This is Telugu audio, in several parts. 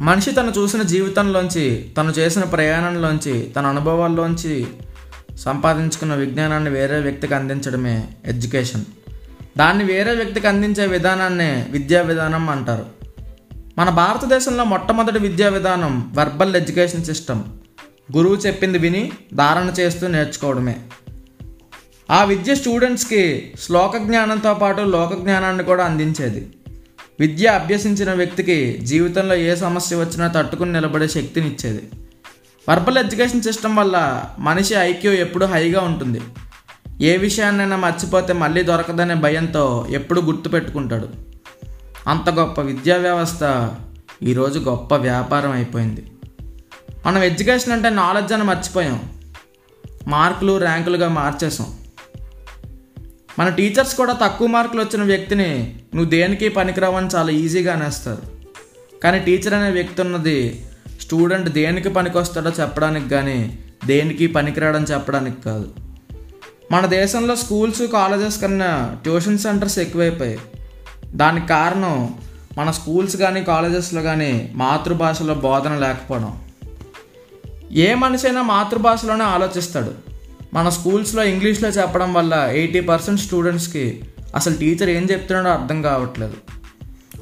మనిషి తను చూసిన జీవితంలోంచి తను చేసిన ప్రయాణంలోంచి తన అనుభవాల్లోంచి సంపాదించుకున్న విజ్ఞానాన్ని వేరే వ్యక్తికి అందించడమే ఎడ్యుకేషన్. దాన్ని వేరే వ్యక్తికి అందించే విధానాన్నే విద్యా విధానం అంటారు. మన భారతదేశంలో మొట్టమొదటి విద్యా విధానం వర్బల్ ఎడ్యుకేషన్ సిస్టమ్. గురువు చెప్పింది విని ధారణ చేస్తూ నేర్చుకోవడమే. ఆ విద్య స్టూడెంట్స్కి శ్లోక జ్ఞానంతో పాటు లోక జ్ఞానాన్ని కూడా అందించేది. విద్య అభ్యసించిన వ్యక్తికి జీవితంలో ఏ సమస్య వచ్చినా తట్టుకుని నిలబడే శక్తిని ఇచ్చేది వర్బల్ ఎడ్యుకేషన్ సిస్టమ్ వల్ల మనిషి ఐక్యూ ఎప్పుడూ హైగా ఉంటుంది. ఏ విషయాన్నైనా మర్చిపోతే మళ్ళీ దొరకదనే భయంతో ఎప్పుడు గుర్తుపెట్టుకుంటాడు అంత గొప్ప విద్యా వ్యవస్థ ఈరోజు గొప్ప వ్యాపారం అయిపోయింది. మనం ఎడ్యుకేషన్ అంటే నాలెడ్జ్ అని మర్చిపోయాం. మార్కులు ర్యాంకులుగా మార్చేసాం మన టీచర్స్ కూడా తక్కువ మార్కులు వచ్చిన వ్యక్తిని నువ్వు దేనికి పనికిరావని చాలా ఈజీగా అనేస్తారు. కానీ టీచర్ అనే వ్యక్తి ఉన్నది స్టూడెంట్ దేనికి పనికొస్తాడో చెప్పడానికి కానీ దేనికి పనికిరాడని చెప్పడానికి కాదు. మన దేశంలో స్కూల్స్ కాలేజెస్ కన్నా ట్యూషన్ సెంటర్స్ ఎక్కువైపోయాయి. దానికి కారణం మన స్కూల్స్ కానీ కాలేజెస్లో కానీ మాతృభాషలో బోధన లేకపోవడం. ఏ మనిషైనా మాతృభాషలోనే ఆలోచిస్తాడు. మన స్కూల్స్లో ఇంగ్లీష్లో చెప్పడం వల్ల ఎయిటీ పర్సెంట్ స్టూడెంట్స్కి అసలు టీచర్ ఏం చెప్తున్నాడో అర్థం కావట్లేదు.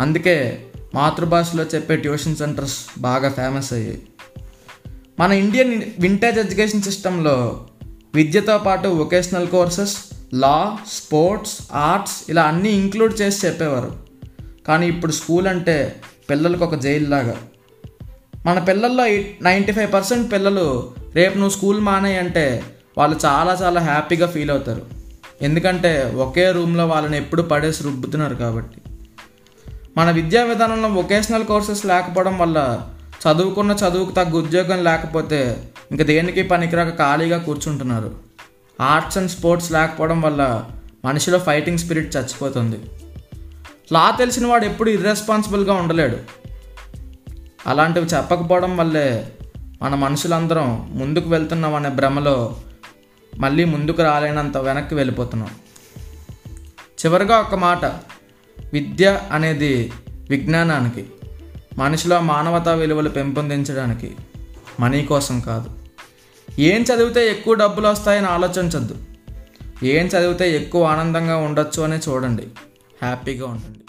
అందుకే మాతృభాషలో చెప్పే ట్యూషన్ సెంటర్స్ బాగా ఫేమస్ అయ్యాయి. మన ఇండియన్ వింటేజ్ ఎడ్యుకేషన్ సిస్టంలో విద్యతో పాటు vocational courses law sports arts ఇలా అన్నీ ఇంక్లూడ్ చేసి చెప్పేవారు. కానీ ఇప్పుడు స్కూల్ అంటే పిల్లలకు ఒక జైల్లాగా. మన పిల్లల్లో నైంటీ ఫైవ్ పర్సెంట్ పిల్లలు రేపు నువ్వు స్కూల్ మానే అంటే వాళ్ళు చాలా చాలా హ్యాపీగా ఫీల్ అవుతారు. ఎందుకంటే ఒకే రూమ్లో వాళ్ళని ఎప్పుడు పడేసి రుబ్బుతున్నారు కాబట్టి. మన విద్యా విధానంలో వొకేషనల్ కోర్సెస్ లేకపోవడం వల్ల చదువుకున్న చదువుకు తగ్గ ఉద్యోగం లేకపోతే ఇంకా దేనికి పనికిరాక ఖాళీగా కూర్చుంటున్నారు. ఆర్ట్స్ అండ్ స్పోర్ట్స్ లేకపోవడం వల్ల మనిషిలో ఫైటింగ్ స్పిరిట్ చచ్చిపోతుంది. లా తెలిసిన వాడు ఎప్పుడు ఇర్రెస్పాన్సిబుల్గా ఉండలేడు. అలాంటివి చెప్పకపోవడం వల్లే మన మనుషులందరం ముందుకు వెళ్తున్నాం అనే భ్రమలో మళ్ళీ ముందుకు రాలేనంత వెనక్కి వెళ్ళిపోతున్నాం. చివరిగా ఒక మాట విద్య అనేది విజ్ఞానానికి మనిషిలో మానవతా విలువలు పెంపొందించడానికి మనీ కోసం కాదు. ఏం చదివితే ఎక్కువ డబ్బులు వస్తాయని ఆలోచించద్దు. ఏం చదివితే ఎక్కువ ఆనందంగా ఉండొచ్చు అని చూడండి. హ్యాపీగా ఉండండి.